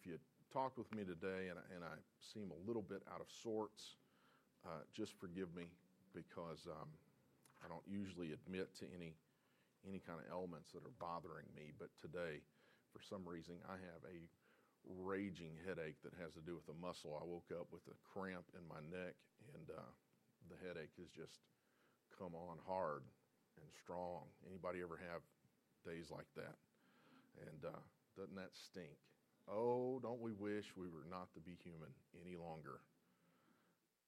if you talked with me today and, and I seem a little bit out of sorts, uh, just forgive me because um, I don't usually admit to any any kind of elements that are bothering me. But today, for some reason, I have a raging headache that has to do with a muscle. I woke up with a cramp in my neck, and uh, the headache has just come on hard and strong. Anybody ever have days like that? And uh, doesn't that stink? Oh, don't we wish we were not to be human any longer?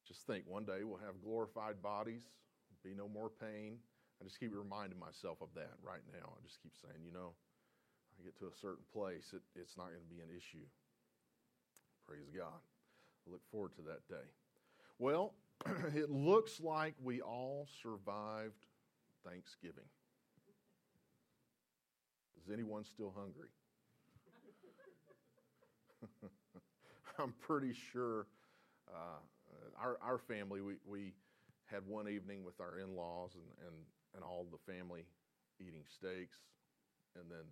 Just think one day we'll have glorified bodies, be no more pain. I just keep reminding myself of that right now. I just keep saying, you know, I get to a certain place, it, it's not going to be an issue. Praise God. I look forward to that day. Well, it looks like we all survived Thanksgiving. Is anyone still hungry? I'm pretty sure uh, our, our family, we, we had one evening with our in laws and, and, and all the family eating steaks. And then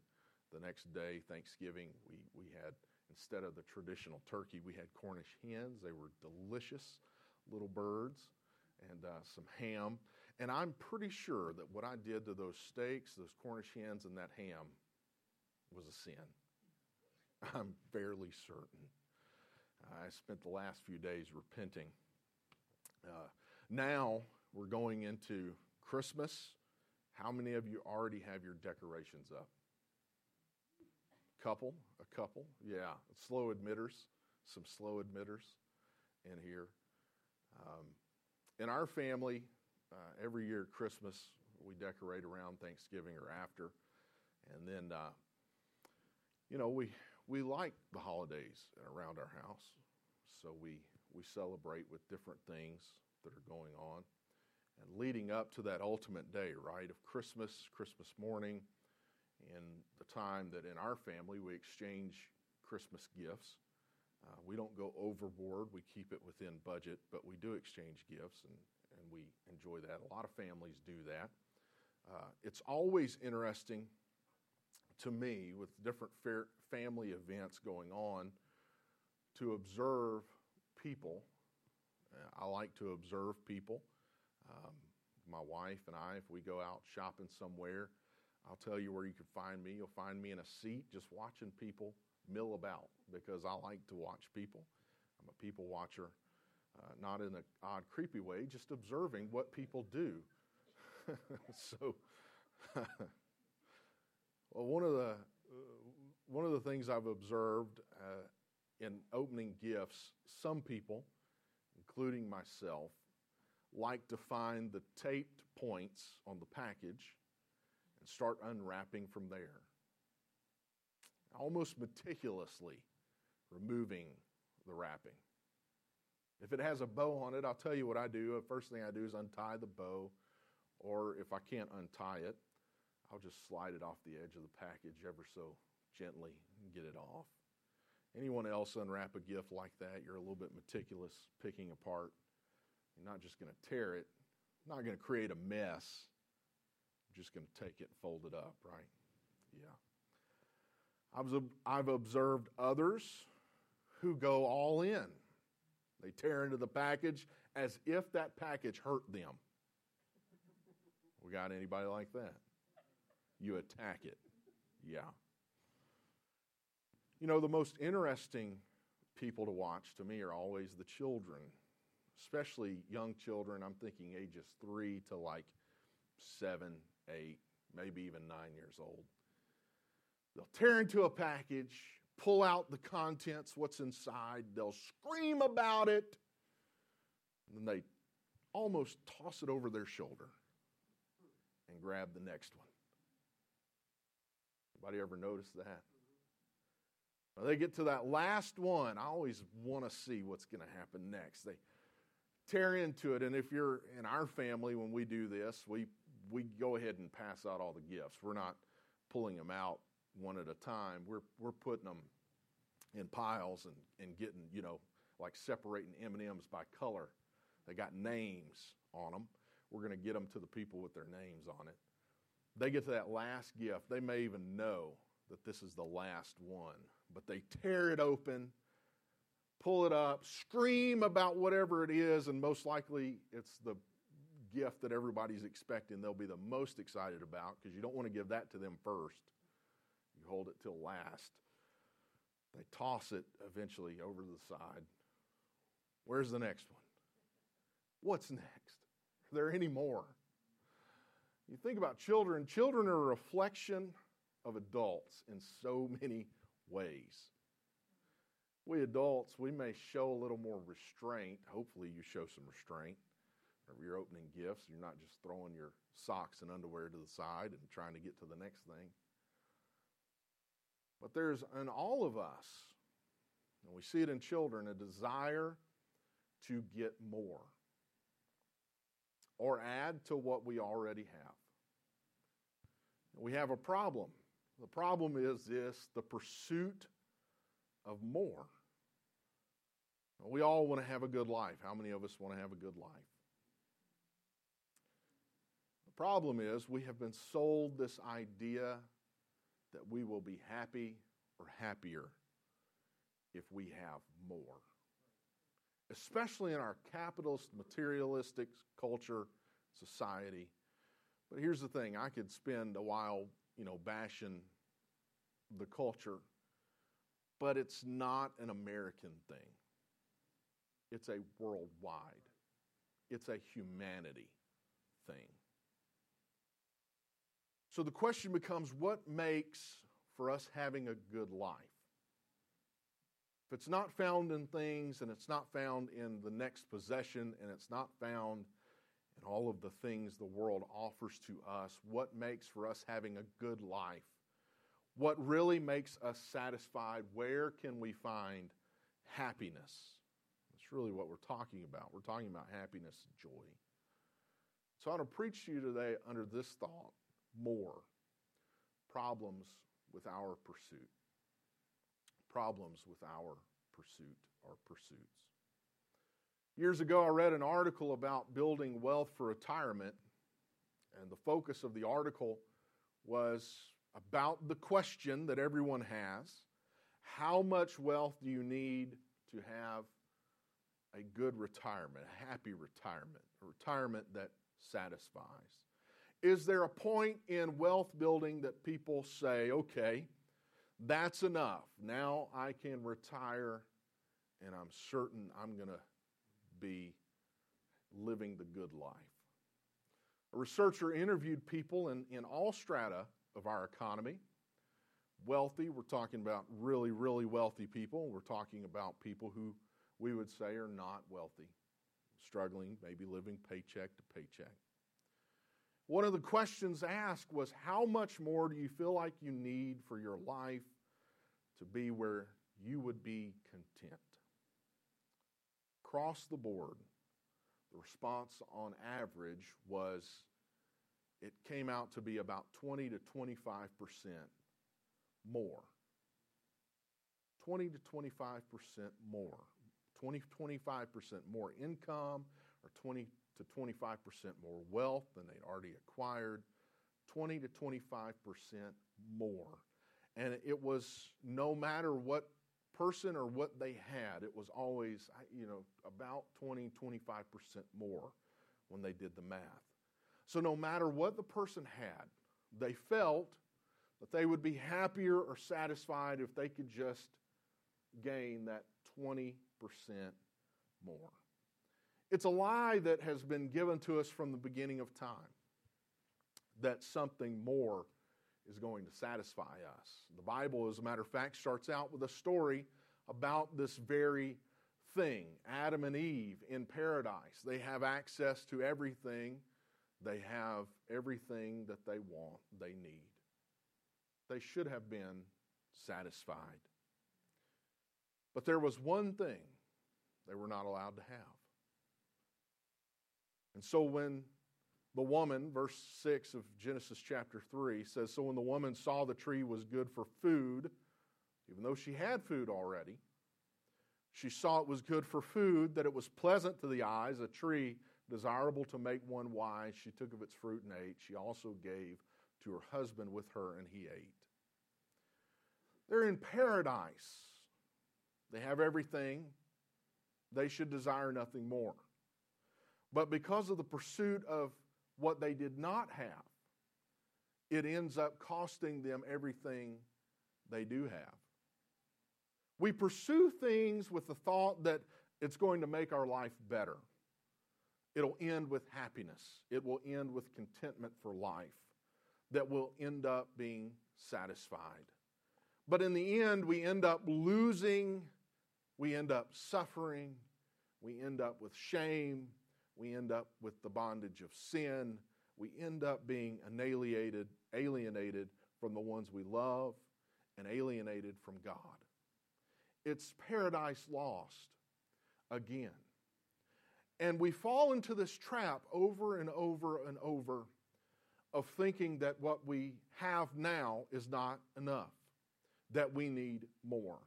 the next day, Thanksgiving, we, we had, instead of the traditional turkey, we had Cornish hens. They were delicious little birds and uh, some ham. And I'm pretty sure that what I did to those steaks, those Cornish hens, and that ham was a sin. I'm fairly certain. I spent the last few days repenting. Uh, now we're going into Christmas. How many of you already have your decorations up? Couple, a couple, yeah. Slow admitters, some slow admitters in here. Um, in our family, uh, every year Christmas we decorate around Thanksgiving or after, and then uh, you know we we like the holidays around our house, so we we celebrate with different things that are going on, and leading up to that ultimate day, right of Christmas, Christmas morning, and the time that in our family we exchange Christmas gifts. Uh, we don't go overboard. We keep it within budget, but we do exchange gifts, and, and we enjoy that. A lot of families do that. Uh, it's always interesting to me with different family events going on to observe people. I like to observe people. Um, my wife and I, if we go out shopping somewhere, I'll tell you where you can find me. You'll find me in a seat just watching people mill about because I like to watch people. I'm a people watcher, uh, not in an odd, creepy way, just observing what people do. so, well, one of the uh, one of the things I've observed uh, in opening gifts, some people, including myself, like to find the taped points on the package and start unwrapping from there almost meticulously removing the wrapping. If it has a bow on it, I'll tell you what I do. The first thing I do is untie the bow, or if I can't untie it, I'll just slide it off the edge of the package ever so gently and get it off. Anyone else unwrap a gift like that, you're a little bit meticulous picking apart. You're not just going to tear it, not going to create a mess. You're just going to take it and fold it up, right? Yeah. I've observed others who go all in. They tear into the package as if that package hurt them. We got anybody like that? You attack it. Yeah. You know, the most interesting people to watch to me are always the children, especially young children. I'm thinking ages three to like seven, eight, maybe even nine years old. They'll tear into a package, pull out the contents, what's inside, they'll scream about it, and then they almost toss it over their shoulder and grab the next one. Anybody ever notice that? They get to that last one, I always want to see what's going to happen next. They tear into it, and if you're in our family, when we do this, we we go ahead and pass out all the gifts. We're not pulling them out one at a time. We're, we're putting them in piles and, and getting, you know, like separating M&Ms by color. They got names on them. We're going to get them to the people with their names on it. They get to that last gift. They may even know that this is the last one. But they tear it open, pull it up, scream about whatever it is, and most likely it's the gift that everybody's expecting they'll be the most excited about because you don't want to give that to them first. You hold it till last. They toss it eventually over the side. Where's the next one? What's next? Are there any more? You think about children, children are a reflection of adults in so many ways. We adults, we may show a little more restraint. Hopefully, you show some restraint. Whenever you're opening gifts, you're not just throwing your socks and underwear to the side and trying to get to the next thing. But there's in all of us, and we see it in children, a desire to get more or add to what we already have. We have a problem. The problem is this the pursuit of more. We all want to have a good life. How many of us want to have a good life? The problem is we have been sold this idea that we will be happy or happier if we have more. Especially in our capitalist, materialistic culture, society. But here's the thing I could spend a while, you know, bashing the culture, but it's not an American thing. It's a worldwide, it's a humanity thing. So the question becomes what makes for us having a good life? If it's not found in things and it's not found in the next possession and it's not found in all of the things the world offers to us, what makes for us having a good life? What really makes us satisfied? Where can we find happiness? That's really what we're talking about. We're talking about happiness and joy. So I want to preach to you today under this thought more problems with our pursuit. Problems with our pursuit or pursuits. Years ago, I read an article about building wealth for retirement, and the focus of the article was about the question that everyone has how much wealth do you need to have a good retirement, a happy retirement, a retirement that satisfies? Is there a point in wealth building that people say, okay, that's enough. Now I can retire and I'm certain I'm going to be living the good life? A researcher interviewed people in, in all strata of our economy. Wealthy, we're talking about really, really wealthy people. We're talking about people who we would say are not wealthy, struggling, maybe living paycheck to paycheck. One of the questions asked was How much more do you feel like you need for your life to be where you would be content? Across the board, the response on average was it came out to be about 20 to 25% more. 20 to 25% more. 20 25% more income or 20 to 25% more wealth than they'd already acquired, 20 to 25% more. And it was no matter what person or what they had, it was always, you know, about 20, 25% more when they did the math. So no matter what the person had, they felt that they would be happier or satisfied if they could just gain that 20% more. It's a lie that has been given to us from the beginning of time that something more is going to satisfy us. The Bible, as a matter of fact, starts out with a story about this very thing Adam and Eve in paradise. They have access to everything, they have everything that they want, they need. They should have been satisfied. But there was one thing they were not allowed to have. And so when the woman, verse 6 of Genesis chapter 3 says, So when the woman saw the tree was good for food, even though she had food already, she saw it was good for food, that it was pleasant to the eyes, a tree desirable to make one wise. She took of its fruit and ate. She also gave to her husband with her, and he ate. They're in paradise. They have everything. They should desire nothing more. But because of the pursuit of what they did not have, it ends up costing them everything they do have. We pursue things with the thought that it's going to make our life better. It'll end with happiness. It will end with contentment for life that will end up being satisfied. But in the end, we end up losing, we end up suffering, we end up with shame, we end up with the bondage of sin, we end up being alienated, alienated from the ones we love and alienated from God. It's paradise lost again. And we fall into this trap over and over and over of thinking that what we have now is not enough, that we need more,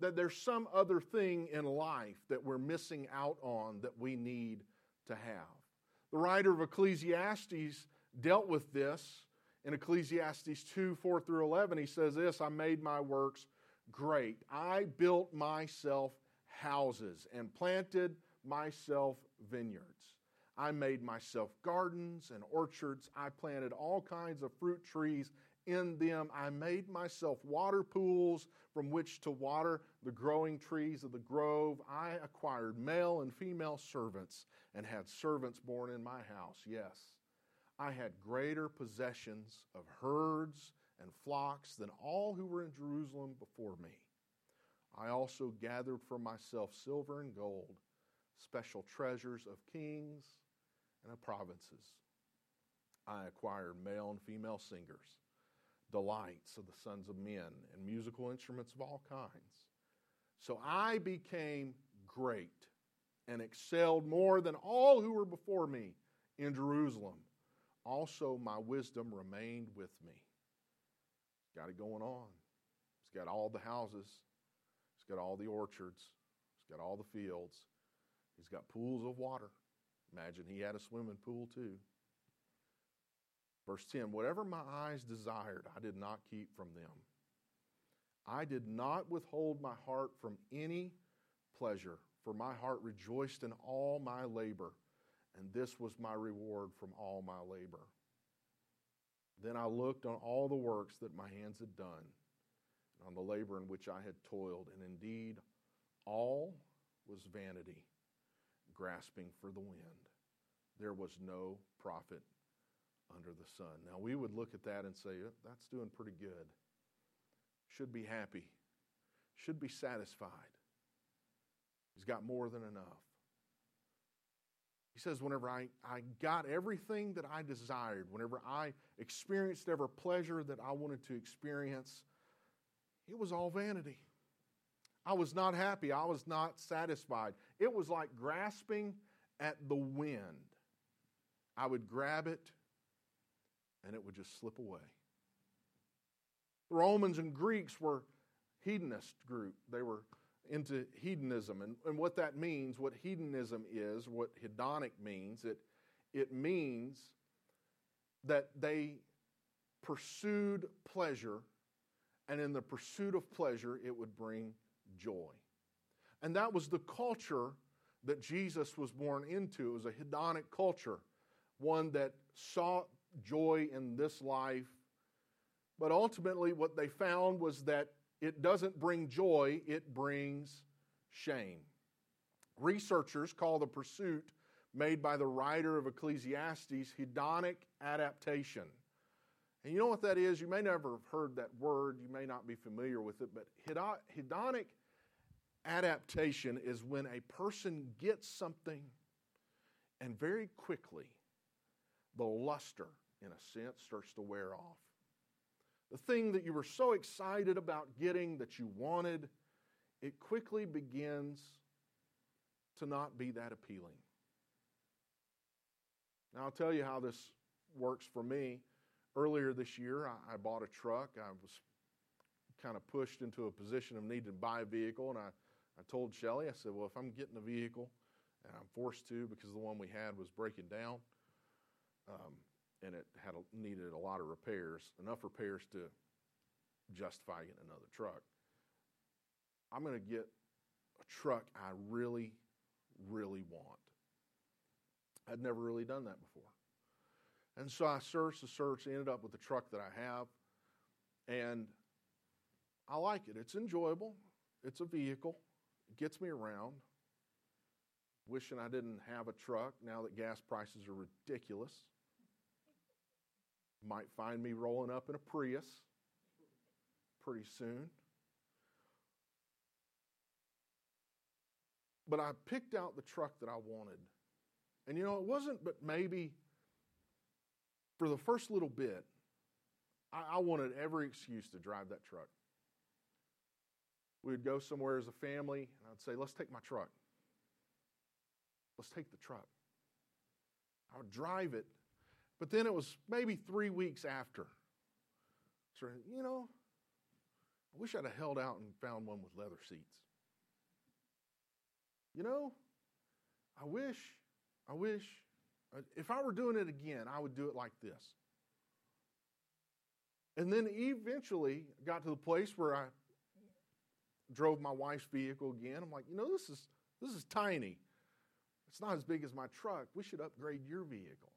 that there's some other thing in life that we're missing out on that we need to have. The writer of Ecclesiastes dealt with this in Ecclesiastes 2 4 through 11. He says this I made my works great. I built myself houses and planted myself vineyards. I made myself gardens and orchards. I planted all kinds of fruit trees in them. I made myself water pools from which to water the growing trees of the grove. I acquired male and female servants and had servants born in my house. Yes, I had greater possessions of herds and flocks than all who were in Jerusalem before me. I also gathered for myself silver and gold, special treasures of kings and of provinces. I acquired male and female singers, delights of the sons of men, and musical instruments of all kinds. So I became great and excelled more than all who were before me in Jerusalem. Also, my wisdom remained with me. Got it going on. He's got all the houses, he's got all the orchards, he's got all the fields, he's got pools of water. Imagine he had a swimming pool too. Verse 10 Whatever my eyes desired, I did not keep from them. I did not withhold my heart from any pleasure, for my heart rejoiced in all my labor, and this was my reward from all my labor. Then I looked on all the works that my hands had done, and on the labor in which I had toiled, and indeed all was vanity grasping for the wind. There was no profit under the sun. Now, we would look at that and say, uh, that's doing pretty good. Should be happy, should be satisfied. He's got more than enough. He says, whenever I, I got everything that I desired, whenever I experienced every pleasure that I wanted to experience, it was all vanity. I was not happy. I was not satisfied. It was like grasping at the wind. I would grab it and it would just slip away. The Romans and Greeks were hedonist group. They were into hedonism. And, and what that means, what hedonism is, what hedonic means, it, it means that they pursued pleasure, and in the pursuit of pleasure, it would bring joy. And that was the culture that Jesus was born into. It was a hedonic culture, one that sought joy in this life. But ultimately, what they found was that it doesn't bring joy, it brings shame. Researchers call the pursuit made by the writer of Ecclesiastes hedonic adaptation. And you know what that is? You may never have heard that word, you may not be familiar with it, but hedonic adaptation is when a person gets something and very quickly the luster, in a sense, starts to wear off. The thing that you were so excited about getting that you wanted, it quickly begins to not be that appealing. Now, I'll tell you how this works for me. Earlier this year, I, bought a truck. I was kind of pushed into a position of needing to buy a vehicle, and I, I told Shelly, I said, Well, if I'm getting a vehicle, and I'm forced to because the one we had was breaking down, um, and it had a, needed a lot of repairs, enough repairs to justify getting another truck. I'm going to get a truck I really, really want. I'd never really done that before. And so I searched and searched, ended up with the truck that I have. And I like it. It's enjoyable. It's a vehicle. It gets me around. Wishing I didn't have a truck now that gas prices are ridiculous. Might find me rolling up in a Prius pretty soon. But I picked out the truck that I wanted. And you know, it wasn't but maybe for the first little bit, I, I wanted every excuse to drive that truck. We would go somewhere as a family, and I'd say, Let's take my truck. Let's take the truck. I would drive it, but then it was maybe three weeks after. So, you know, I wish I'd have held out and found one with leather seats. You know, I wish, I wish, uh, if I were doing it again, I would do it like this. And then eventually got to the place where I drove my wife's vehicle again. I'm like, you know, this is this is tiny. It's not as big as my truck. We should upgrade your vehicle.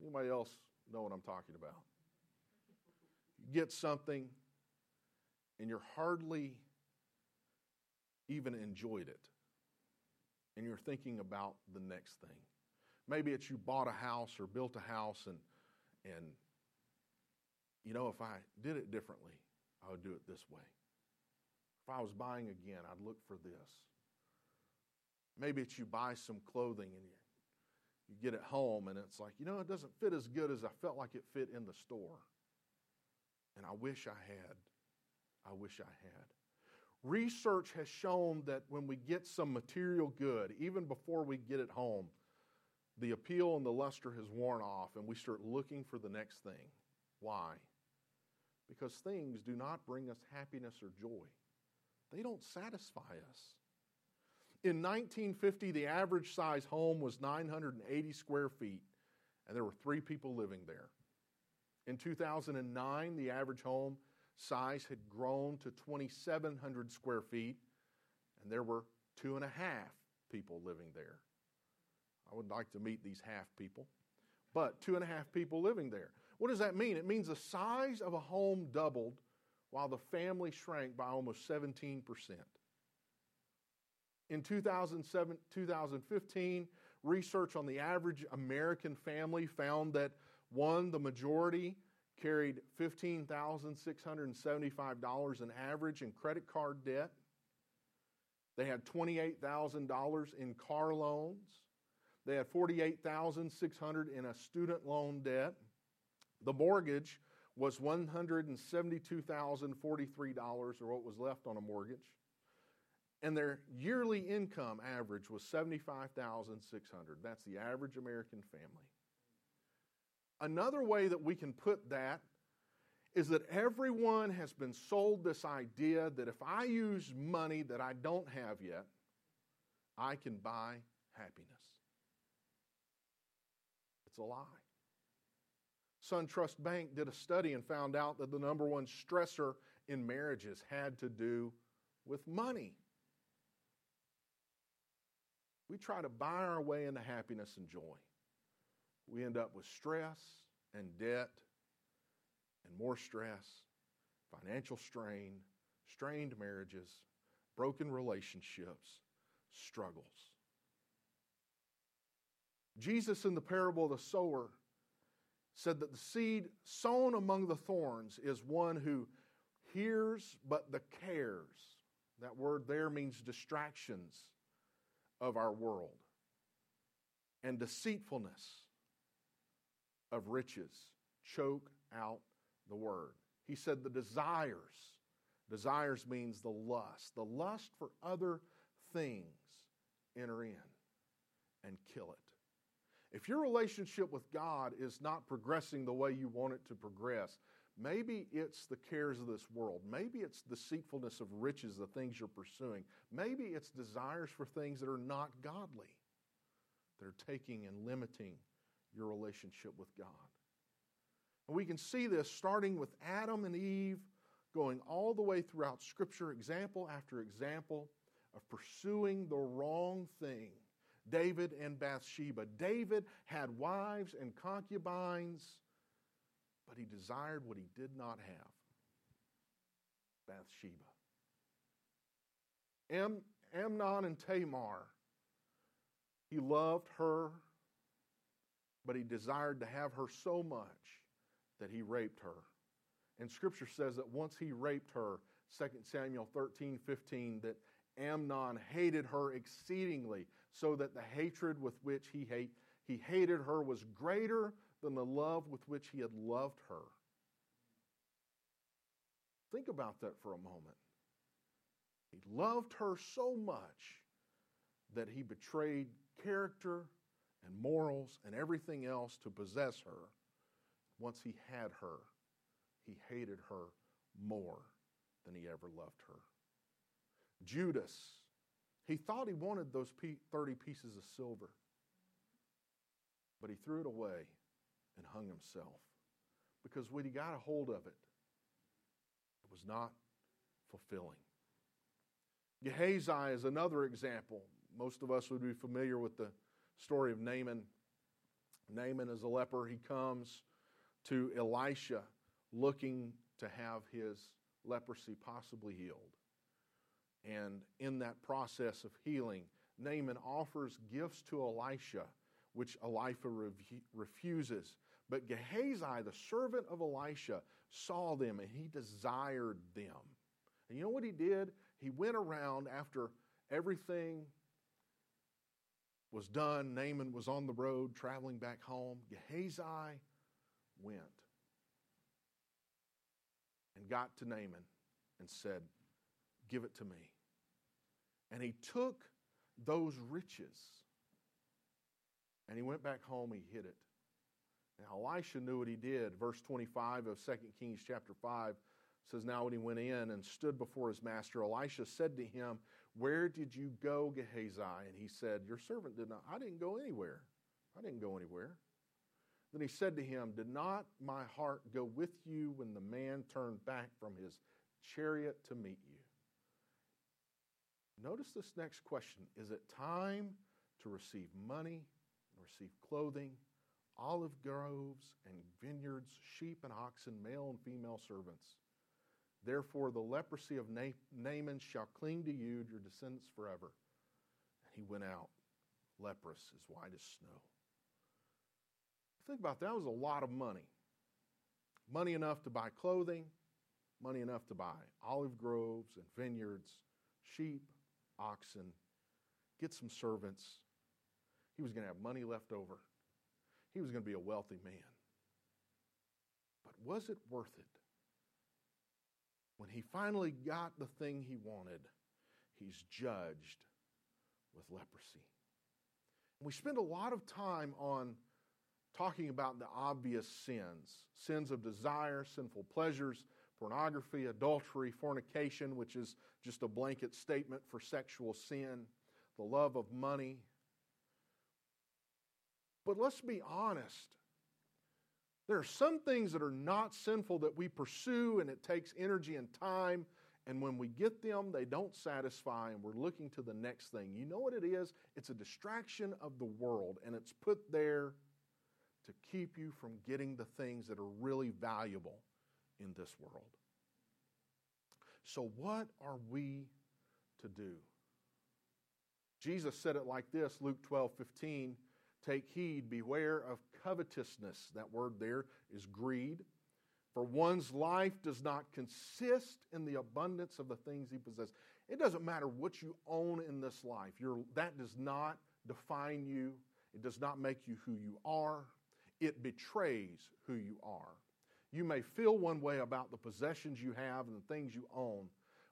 Anybody else know what I'm talking about? You get something and you're hardly even enjoyed it. And you're thinking about the next thing. Maybe it's you bought a house or built a house and and you know if I did it differently, I would do it this way. If I was buying again, I'd look for this. Maybe it's you buy some clothing and you, you get it home and it's like, you know, it doesn't fit as good as I felt like it fit in the store. And I wish I had. I wish I had. Research has shown that when we get some material good, even before we get it home, the appeal and the luster has worn off and we start looking for the next thing. Why? Because things do not bring us happiness or joy, they don't satisfy us. In 1950, the average size home was 980 square feet, and there were three people living there. In 2009, the average home size had grown to 2,700 square feet, and there were two and a half people living there. I would like to meet these half people, but two and a half people living there. What does that mean? It means the size of a home doubled while the family shrank by almost 17%. In 2007, 2015, research on the average American family found that one, the majority carried $15,675 in average in credit card debt. They had $28,000 in car loans. They had 48,600 in a student loan debt. The mortgage was $172,043 or what was left on a mortgage. And their yearly income average was 75,600. That's the average American family. Another way that we can put that is that everyone has been sold this idea that if I use money that I don't have yet, I can buy happiness. It's a lie. SunTrust Bank did a study and found out that the number one stressor in marriages had to do with money. We try to buy our way into happiness and joy. We end up with stress and debt and more stress, financial strain, strained marriages, broken relationships, struggles. Jesus, in the parable of the sower, said that the seed sown among the thorns is one who hears but the cares, that word there means distractions of our world, and deceitfulness of riches choke out the word. He said the desires, desires means the lust, the lust for other things enter in and kill it. If your relationship with God is not progressing the way you want it to progress, maybe it's the cares of this world. Maybe it's deceitfulness of riches, the things you're pursuing. Maybe it's desires for things that are not godly. that are taking and limiting your relationship with God. And we can see this starting with Adam and Eve going all the way throughout Scripture, example after example of pursuing the wrong thing. David and Bathsheba. David had wives and concubines, but he desired what he did not have Bathsheba. Am, Amnon and Tamar. He loved her, but he desired to have her so much that he raped her. And scripture says that once he raped her, 2 Samuel 13, 15, that Amnon hated her exceedingly, so that the hatred with which he, hate, he hated her was greater than the love with which he had loved her. Think about that for a moment. He loved her so much that he betrayed character and morals and everything else to possess her. Once he had her, he hated her more than he ever loved her. Judas, he thought he wanted those 30 pieces of silver, but he threw it away and hung himself because when he got a hold of it, it was not fulfilling. Gehazi is another example. Most of us would be familiar with the story of Naaman. Naaman is a leper. He comes to Elisha looking to have his leprosy possibly healed. And in that process of healing, Naaman offers gifts to Elisha, which Elisha refuses. But Gehazi, the servant of Elisha, saw them and he desired them. And you know what he did? He went around after everything was done. Naaman was on the road traveling back home. Gehazi went and got to Naaman and said, Give it to me. And he took those riches and he went back home, he hid it. Now, Elisha knew what he did. Verse 25 of 2 Kings chapter 5 says, Now when he went in and stood before his master, Elisha said to him, Where did you go, Gehazi? And he said, Your servant did not. I didn't go anywhere. I didn't go anywhere. Then he said to him, Did not my heart go with you when the man turned back from his chariot to meet you? Notice this next question Is it time to receive money, receive clothing, olive groves and vineyards, sheep and oxen, male and female servants? Therefore, the leprosy of Naaman shall cling to you, your descendants forever. And he went out, leprous, as white as snow. Think about that. that was a lot of money. Money enough to buy clothing, money enough to buy olive groves and vineyards, sheep, oxen, get some servants. He was going to have money left over. He was going to be a wealthy man. But was it worth it? When he finally got the thing he wanted, he's judged with leprosy. We spend a lot of time on talking about the obvious sins sins of desire, sinful pleasures, pornography, adultery, fornication, which is just a blanket statement for sexual sin, the love of money. But let's be honest. There are some things that are not sinful that we pursue, and it takes energy and time. And when we get them, they don't satisfy, and we're looking to the next thing. You know what it is? It's a distraction of the world, and it's put there to keep you from getting the things that are really valuable in this world. So, what are we to do? Jesus said it like this Luke 12 15. Take heed, beware of covetousness. That word there is greed. For one's life does not consist in the abundance of the things he possesses. It doesn't matter what you own in this life, You're, that does not define you, it does not make you who you are, it betrays who you are. You may feel one way about the possessions you have and the things you own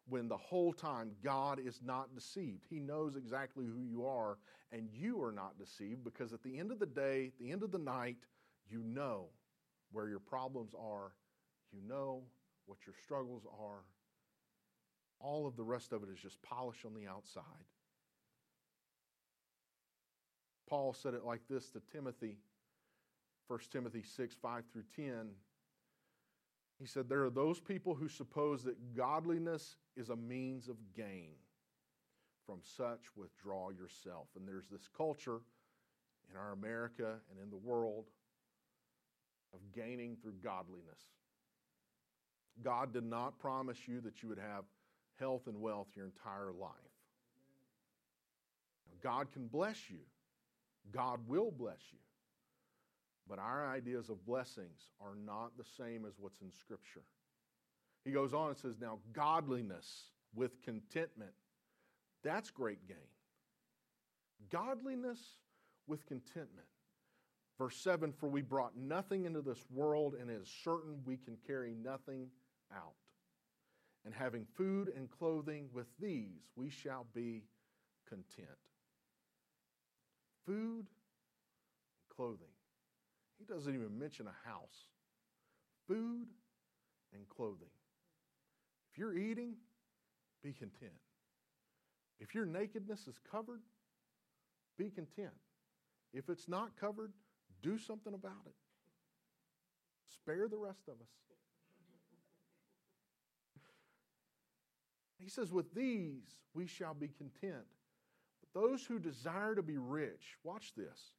when the whole time God is not deceived. He knows exactly who you are, and you are not deceived because at the end of the day, the end of the night, you know where your problems are, you know what your struggles are. All of the rest of it is just polish on the outside. Paul said it like this to Timothy 1 Timothy 6 5 through 10 He said, There are those people who suppose that godliness is a means of gain. From such, withdraw yourself. And there's this culture in our America and in the world of gaining through godliness. God did not promise you that you would have health and wealth your entire life. God can bless you, God will bless you. But our ideas of blessings are not the same as what's in Scripture. He goes on and says, Now, godliness with contentment, that's great gain. Godliness with contentment. Verse 7 For we brought nothing into this world, and it is certain we can carry nothing out. And having food and clothing, with these we shall be content. Food and clothing. He doesn't even mention a house. Food and clothing. You're eating, be content. If your nakedness is covered, be content. If it's not covered, do something about it. Spare the rest of us. He says, With these we shall be content. But those who desire to be rich, watch this,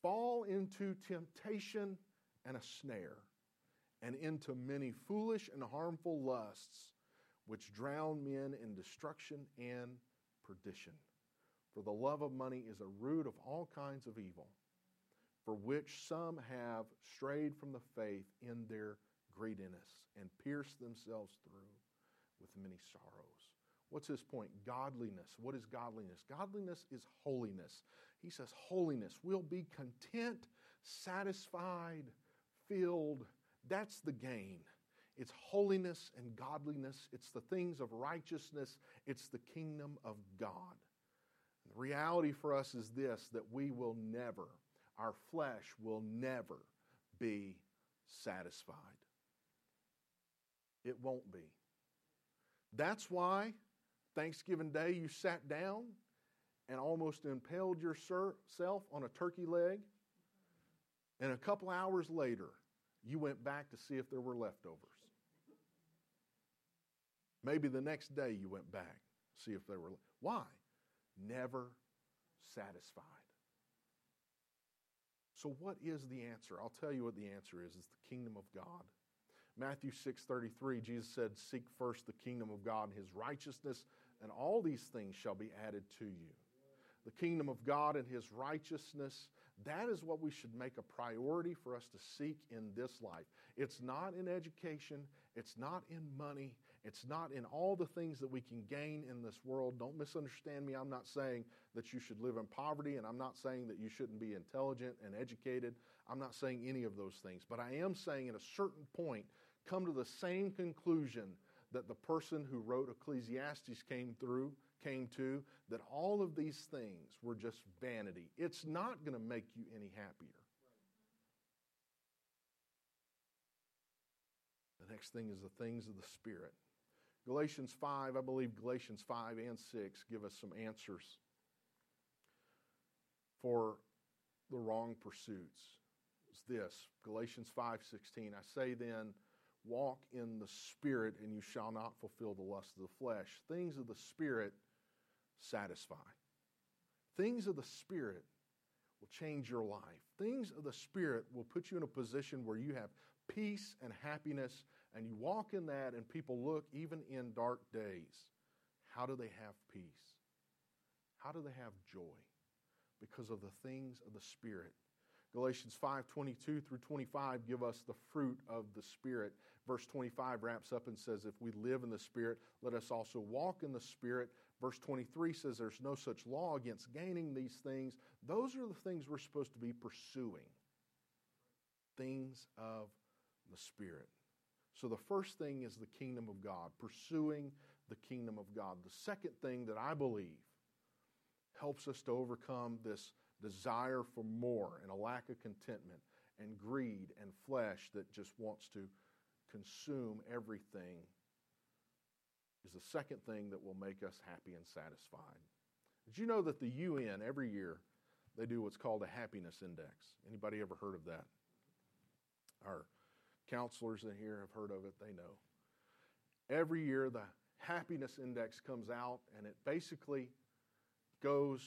fall into temptation and a snare, and into many foolish and harmful lusts, which drown men in destruction and perdition. For the love of money is a root of all kinds of evil, for which some have strayed from the faith in their greediness and pierced themselves through with many sorrows. What's his point? Godliness. What is godliness? Godliness is holiness. He says, Holiness. We'll be content, satisfied, filled. That's the gain. It's holiness and godliness. It's the things of righteousness. It's the kingdom of God. The reality for us is this that we will never, our flesh will never be satisfied. It won't be. That's why Thanksgiving Day you sat down and almost impaled yourself on a turkey leg, and a couple hours later, you went back to see if there were leftovers. Maybe the next day you went back, see if there were. Why? Never satisfied. So, what is the answer? I'll tell you what the answer is. It's the kingdom of God. Matthew 6:33 Jesus said seek first the kingdom of God and his righteousness and all these things shall be added to you. The kingdom of God and his righteousness that is what we should make a priority for us to seek in this life. It's not in education, it's not in money, it's not in all the things that we can gain in this world. Don't misunderstand me. I'm not saying that you should live in poverty, and I'm not saying that you shouldn't be intelligent and educated. I'm not saying any of those things. But I am saying at a certain point, come to the same conclusion that the person who wrote Ecclesiastes came through came to that all of these things were just vanity. It's not going to make you any happier. The next thing is the things of the Spirit. Galatians 5, I believe Galatians 5 and 6 give us some answers for the wrong pursuits. It's this Galatians 5:16 I say then walk in the spirit and you shall not fulfill the lust of the flesh things of the spirit satisfy. Things of the spirit will change your life. Things of the spirit will put you in a position where you have peace and happiness and you walk in that and people look even in dark days. How do they have peace? How do they have joy? Because of the things of the spirit. Galatians 5 22 through 25 give us the fruit of the Spirit. Verse 25 wraps up and says, If we live in the Spirit, let us also walk in the Spirit. Verse 23 says, There's no such law against gaining these things. Those are the things we're supposed to be pursuing things of the Spirit. So the first thing is the kingdom of God, pursuing the kingdom of God. The second thing that I believe helps us to overcome this desire for more and a lack of contentment and greed and flesh that just wants to consume everything is the second thing that will make us happy and satisfied. Did you know that the UN every year they do what's called a happiness index? Anybody ever heard of that? Our Counselors in here have heard of it, they know. Every year, the happiness index comes out, and it basically goes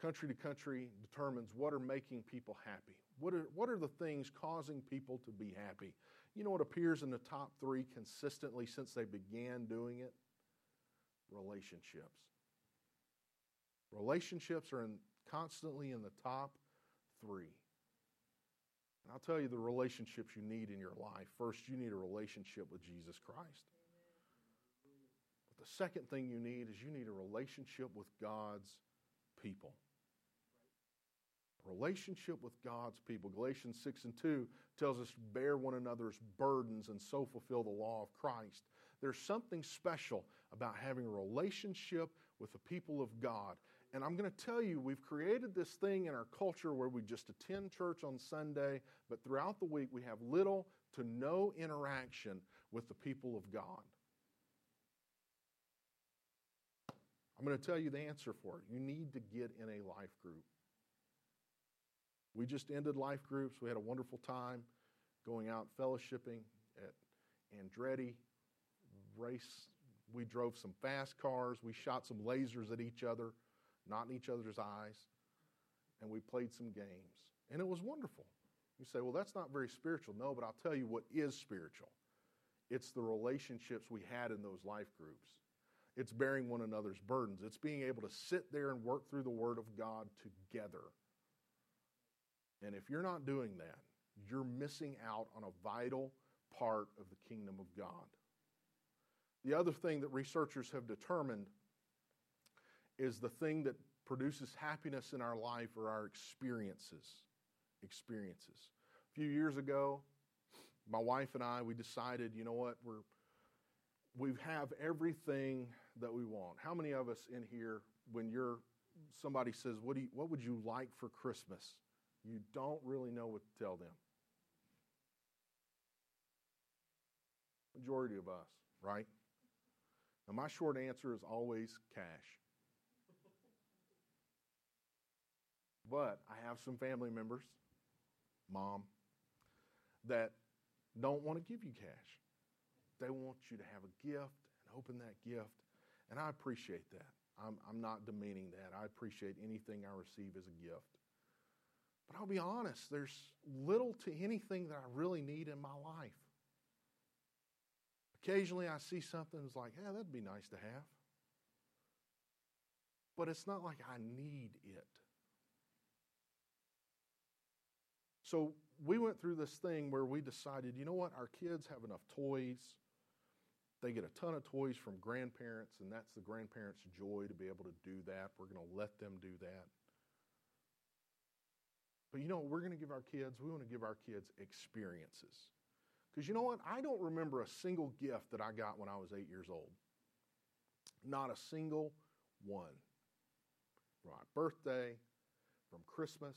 country to country, determines what are making people happy. What are, what are the things causing people to be happy? You know what appears in the top three consistently since they began doing it? Relationships. Relationships are in, constantly in the top three. And I'll tell you the relationships you need in your life. First, you need a relationship with Jesus Christ. But the second thing you need is you need a relationship with God's people. Relationship with God's people. Galatians 6 and 2 tells us bear one another's burdens and so fulfill the law of Christ. There's something special about having a relationship with the people of God. And I'm going to tell you, we've created this thing in our culture where we just attend church on Sunday, but throughout the week we have little to no interaction with the people of God. I'm going to tell you the answer for it. You need to get in a life group. We just ended life groups. We had a wonderful time going out fellowshipping at Andretti. Race. We drove some fast cars. We shot some lasers at each other not in each other's eyes, and we played some games. And it was wonderful. You say, well, that's not very spiritual. No, but I'll tell you what is spiritual it's the relationships we had in those life groups. It's bearing one another's burdens. It's being able to sit there and work through the Word of God together. And if you're not doing that, you're missing out on a vital part of the kingdom of God. The other thing that researchers have determined is the thing that produces happiness in our life or our experiences. Experiences. A few years ago, my wife and I, we decided, you know what, we're we have everything that we want. How many of us in here, when you're somebody says, "What do you, what would you like for Christmas?" You don't really know what to tell them. Majority of us, right? Now, my short answer is always cash. But I have some family members, mom, that don't want to give you cash. They want you to have a gift and open that gift. And I appreciate that. I'm, I'm not demeaning that. I appreciate anything I receive as a gift. But I'll be honest, there's little to anything that I really need in my life. Occasionally I see something that's like, yeah, that'd be nice to have. But it's not like I need it. So we went through this thing where we decided, you know what, our kids have enough toys. They get a ton of toys from grandparents, and that's the grandparents' joy to be able to do that. We're going to let them do that. But you know what we're going to give our kids? We want to give our kids experiences. Because you know what? I don't remember a single gift that I got when I was eight years old. Not a single one. From my birthday, from Christmas,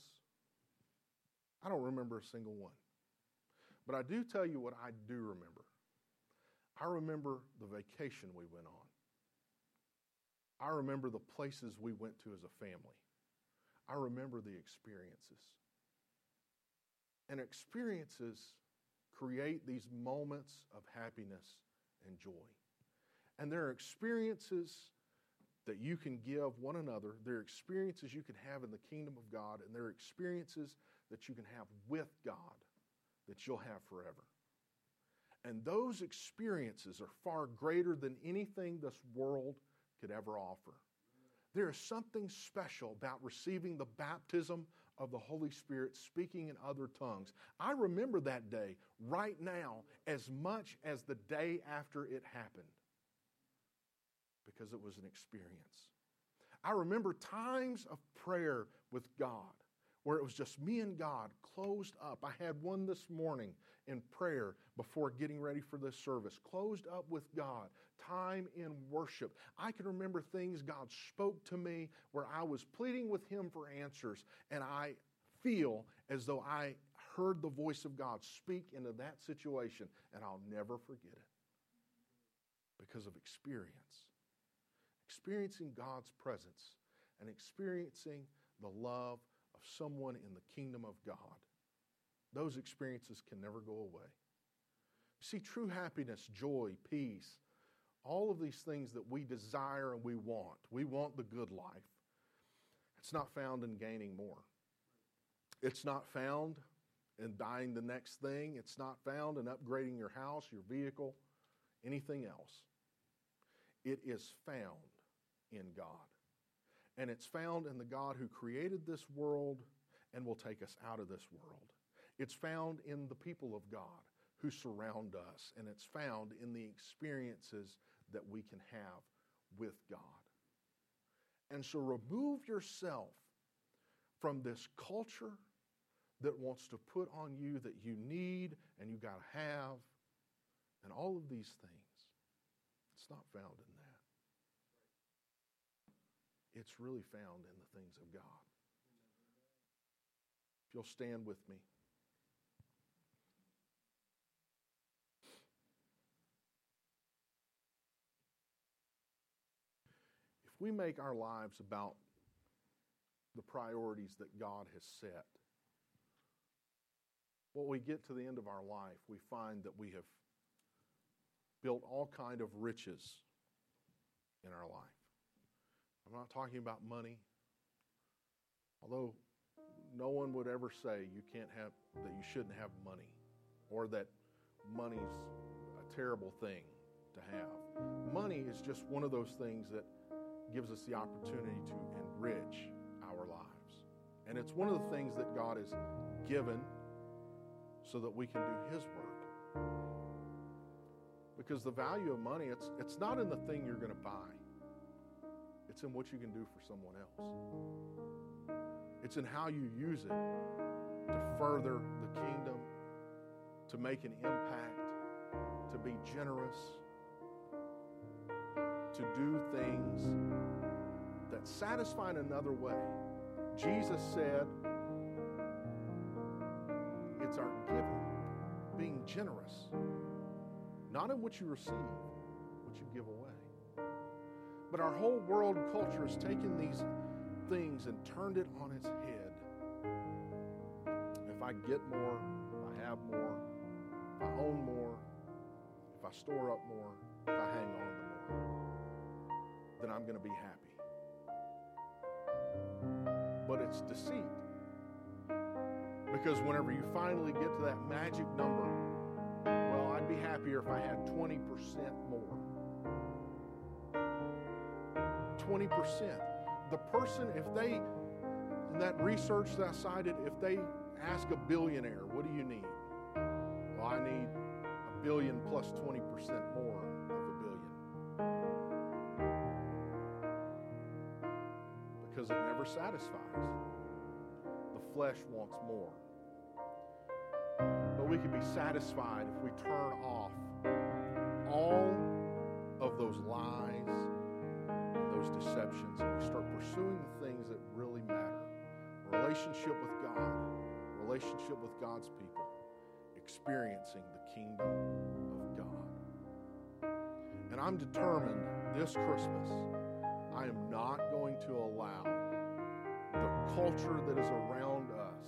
I don't remember a single one. But I do tell you what I do remember. I remember the vacation we went on. I remember the places we went to as a family. I remember the experiences. And experiences create these moments of happiness and joy. And there are experiences that you can give one another. There are experiences you can have in the kingdom of God, and there are experiences that you can have with God that you'll have forever. And those experiences are far greater than anything this world could ever offer. There is something special about receiving the baptism of the Holy Spirit, speaking in other tongues. I remember that day right now as much as the day after it happened because it was an experience. I remember times of prayer with God where it was just me and God closed up. I had one this morning in prayer before getting ready for this service, closed up with God, time in worship. I can remember things God spoke to me where I was pleading with Him for answers, and I feel as though I heard the voice of God speak into that situation, and I'll never forget it because of experience. Experiencing God's presence and experiencing the love of someone in the kingdom of God. Those experiences can never go away. See, true happiness, joy, peace, all of these things that we desire and we want. We want the good life. It's not found in gaining more. It's not found in buying the next thing. It's not found in upgrading your house, your vehicle, anything else. It is found in God. And it's found in the God who created this world and will take us out of this world. It's found in the people of God who surround us, and it's found in the experiences that we can have with God. And so remove yourself from this culture that wants to put on you that you need and you got to have and all of these things. It's not found in that. It's really found in the things of God. If you'll stand with me. If we make our lives about the priorities that God has set, when we get to the end of our life, we find that we have built all kind of riches in our life. I'm not talking about money, although no one would ever say you can't have that you shouldn't have money or that money's a terrible thing to have. Money is just one of those things that gives us the opportunity to enrich our lives. And it's one of the things that God has given so that we can do His work. Because the value of money, it's, it's not in the thing you're going to buy, it's in what you can do for someone else. It's in how you use it to further the kingdom, to make an impact, to be generous, to do things that satisfy in another way. Jesus said, it's our giving, being generous, not in what you receive, what you give away. But our whole world culture has taken these things and turned it on its head. If I get more, I have more, if I own more, if I store up more, if I hang on to more, then I'm going to be happy. But it's deceit. Because whenever you finally get to that magic number, well, I'd be happier if I had 20% more. 20%. The person, if they, in that research that I cited, if they ask a billionaire, what do you need? Well, I need a billion plus 20% more never satisfies. The flesh wants more. But we can be satisfied if we turn off all of those lies those deceptions and we start pursuing the things that really matter relationship with God, relationship with God's people, experiencing the kingdom of God. And I'm determined this Christmas, I am not going to allow the culture that is around us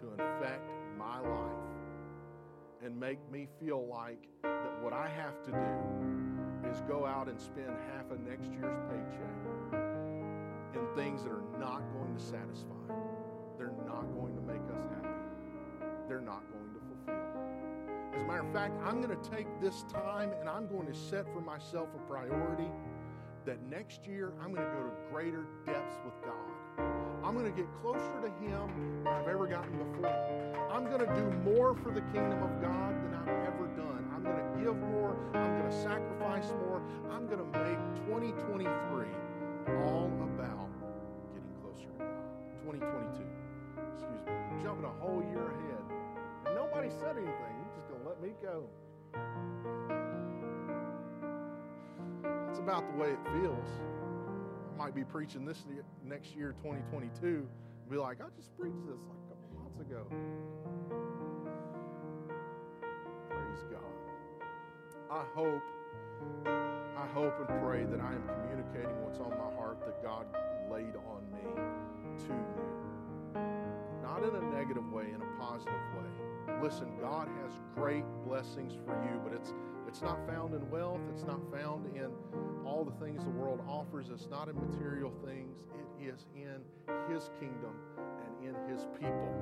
to infect my life and make me feel like that what I have to do is go out and spend half of next year's paycheck in things that are not going to satisfy. They're not going to make us happy. They're not going to fulfill. As a matter of fact, I'm going to take this time and I'm going to set for myself a priority that next year I'm going to go to greater depths with God. I'm going to get closer to Him than I've ever gotten before. I'm going to do more for the kingdom of God than I've ever done. I'm going to give more. I'm going to sacrifice more. I'm going to make 2023 all about getting closer to God. 2022. Excuse me. Jumping a whole year ahead. And nobody said anything. You're just going to let me go. That's about the way it feels. Might be preaching this next year, 2022, and be like, I just preached this like a couple months ago. Praise God. I hope, I hope and pray that I am communicating what's on my heart that God laid on me to you. Not in a negative way, in a positive way. listen, God has great blessings for you, but it's it's not found in wealth, it's not found in all the things the world offers, it's not in material things. It is in his kingdom and in his people.